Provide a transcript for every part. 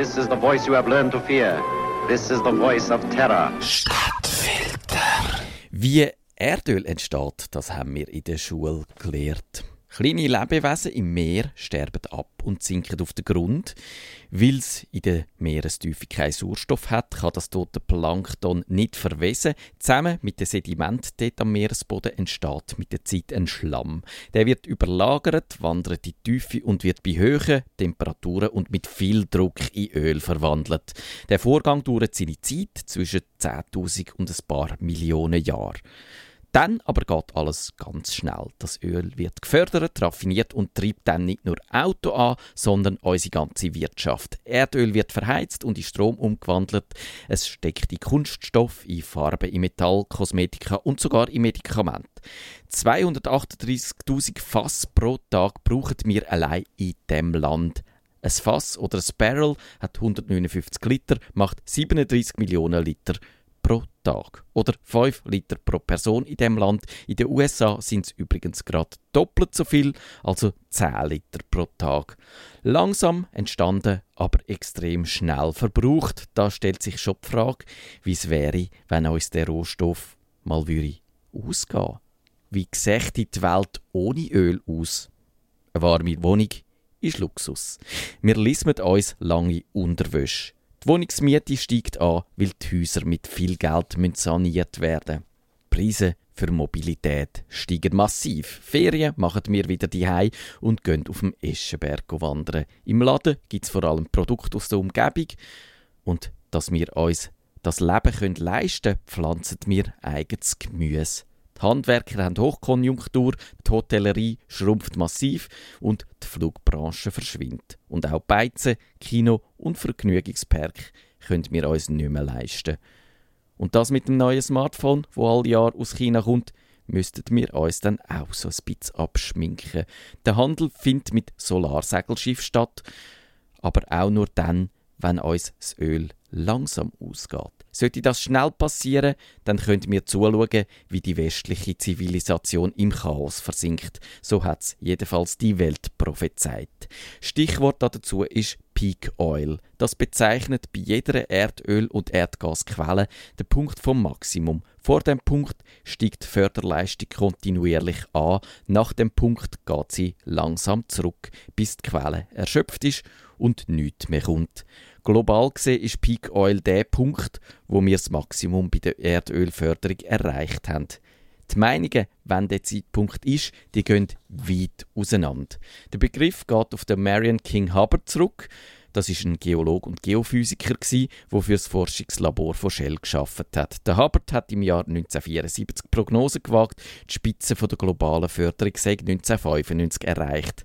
This is the voice you have learned to fear. This is the voice of terror. Stadtfilter. Wie Erdöl entsteht, das haben wir in der Schule gelernt. Kleine Lebewesen im Meer sterben ab und sinken auf den Grund. Weil es in der Meerestiefe keinen Sauerstoff hat, kann das tote Plankton nicht verwesen. Zusammen mit dem Sediment dort am Meeresboden entsteht mit der Zeit ein Schlamm. Der wird überlagert, wandert in die Tiefe und wird bei hohen Temperaturen und mit viel Druck in Öl verwandelt. Der Vorgang dauert seine Zeit zwischen 10.000 und ein paar Millionen Jahren. Dann aber geht alles ganz schnell. Das Öl wird gefördert, raffiniert und treibt dann nicht nur Auto an, sondern unsere ganze Wirtschaft. Erdöl wird verheizt und in Strom umgewandelt. Es steckt in Kunststoff, in Farbe, in Metall, Kosmetika und sogar in Medikamente. 238.000 Fass pro Tag brauchen wir allein in dem Land. Ein Fass oder ein Barrel hat 159 Liter, macht 37 Millionen Liter Tag. Oder 5 Liter pro Person in dem Land. In den USA sind es übrigens gerade doppelt so viel, also 10 Liter pro Tag. Langsam entstanden, aber extrem schnell verbraucht. Da stellt sich schon die Frage, wie es wäre, wenn uns der Rohstoff mal würde ausgehen Wie sähe die Welt ohne Öl aus? Eine warme Wohnung ist Luxus. Wir lismen uns lange Unterwäsche. Die Wohnungsmiete steigt an, weil die Häuser mit viel Geld saniert werden müssen. Preise für Mobilität steigen massiv. Ferien machen wir wieder die und gehen auf dem Eschenberg wandern. Im Laden gibt es vor allem Produkte aus der Umgebung. Und dass wir uns das Leben können leisten können, pflanzen wir eigenes Gemüse. Die Handwerker haben Hochkonjunktur, die Hotellerie schrumpft massiv und die Flugbranche verschwindet. Und auch Beizen, Kino und Vergnügungspark können wir uns nicht mehr leisten. Und das mit dem neuen Smartphone, wo all Jahr aus China kommt, müssten wir uns dann auch so ein bisschen abschminken. Der Handel findet mit Solarsegelschiff statt, aber auch nur dann, wenn uns das Öl langsam ausgeht. Sollte das schnell passieren, dann könnt wir zuschauen, wie die westliche Zivilisation im Chaos versinkt. So hat es jedenfalls die Welt prophezeit. Stichwort dazu ist Peak Oil. Das bezeichnet bei jeder Erdöl- und Erdgasquelle den Punkt vom Maximum. Vor dem Punkt steigt die Förderleistung kontinuierlich an. Nach dem Punkt geht sie langsam zurück, bis die Quelle erschöpft ist und nichts mehr kommt. Global gesehen ist Peak Oil der Punkt, wo wir das Maximum bei der Erdölförderung erreicht haben. Die Meinungen, wann der Zeitpunkt ist, die gehen weit auseinander. Der Begriff geht auf den Marion King Hubbard zurück. Das ist ein Geolog und Geophysiker der für das Forschungslabor von Shell geschafft hat. Der Hubbard hat im Jahr 1974 Prognosen gewagt. Die Spitze der globalen Förderung sei 1995 erreicht.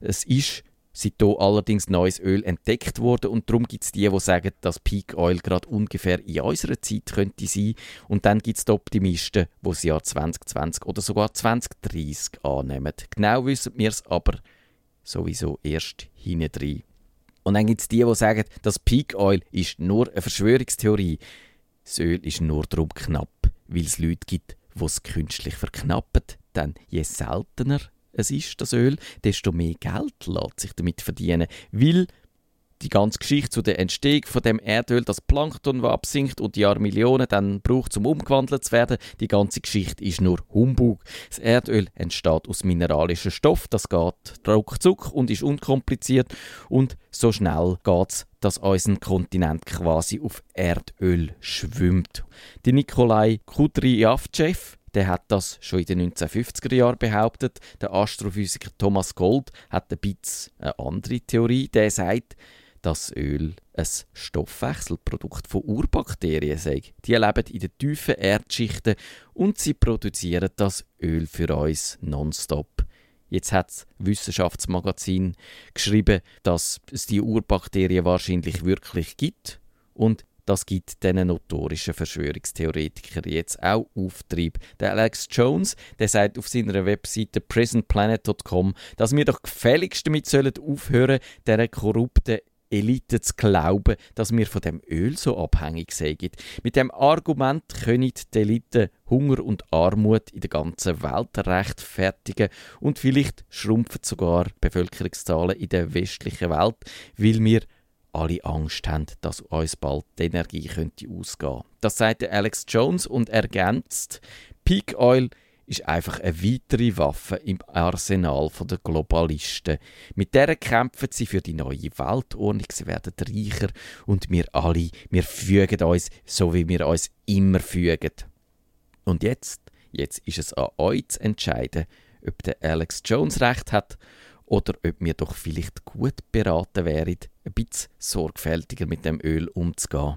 Es ist Seitdem allerdings neues Öl entdeckt wurde und darum gibt es die, die sagen, dass Peak Oil gerade ungefähr in unserer Zeit könnte sein und dann gibt es die Optimisten, die das Jahr 2020 oder sogar 2030 annehmen. Genau wissen wir es aber sowieso erst hinein. Und dann gibt es die, die sagen, dass Peak Oil ist nur eine Verschwörungstheorie. Das Öl ist nur darum knapp, weil es Leute gibt, die es künstlich verknappen. Denn je seltener es ist, das Öl, desto mehr Geld lässt sich damit verdienen, weil die ganze Geschichte zu der Entstehung von dem Erdöl, das Plankton, das absinkt und die Millionen dann braucht, um umgewandelt zu werden, die ganze Geschichte ist nur Humbug. Das Erdöl entsteht aus mineralischem Stoff, das geht ruckzuck und ist unkompliziert und so schnell geht's, dass unser Kontinent quasi auf Erdöl schwimmt. Die Nikolai Kudryavtsev, der hat das schon in den 1950er Jahren behauptet. Der Astrophysiker Thomas Gold hat ein bisschen eine andere Theorie. Der sagt, dass Öl ein Stoffwechselprodukt von Urbakterien sei. Die leben in den tiefen Erdschichten und sie produzieren das Öl für uns nonstop. Jetzt hat das Wissenschaftsmagazin geschrieben, dass es die Urbakterien wahrscheinlich wirklich gibt und das gibt diesen notorischen Verschwörungstheoretikern jetzt auch Auftrieb. Der Alex Jones, der sagt auf seiner Webseite prisonplanet.com, dass wir doch gefälligst damit sollen aufhören, dieser korrupten Elite zu glauben, dass wir von dem Öl so abhängig sind. Mit dem Argument können die Elite Hunger und Armut in der ganzen Welt rechtfertigen und vielleicht schrumpfen sogar Bevölkerungszahlen in der westlichen Welt, weil wir alle Angst haben, dass uns bald die Energie könnte ausgehen. Das sagt Alex Jones und ergänzt, Peak Oil ist einfach eine weitere Waffe im Arsenal der Globalisten. Mit der kämpfen sie für die neue Weltordnung. Sie werden reicher und wir alle, wir fügen uns, so wie wir uns immer fügen. Und jetzt, jetzt ist es an euch zu entscheiden, ob der Alex Jones recht hat oder ob wir doch vielleicht gut beraten wären, ein bisschen sorgfältiger mit dem Öl umzugehen.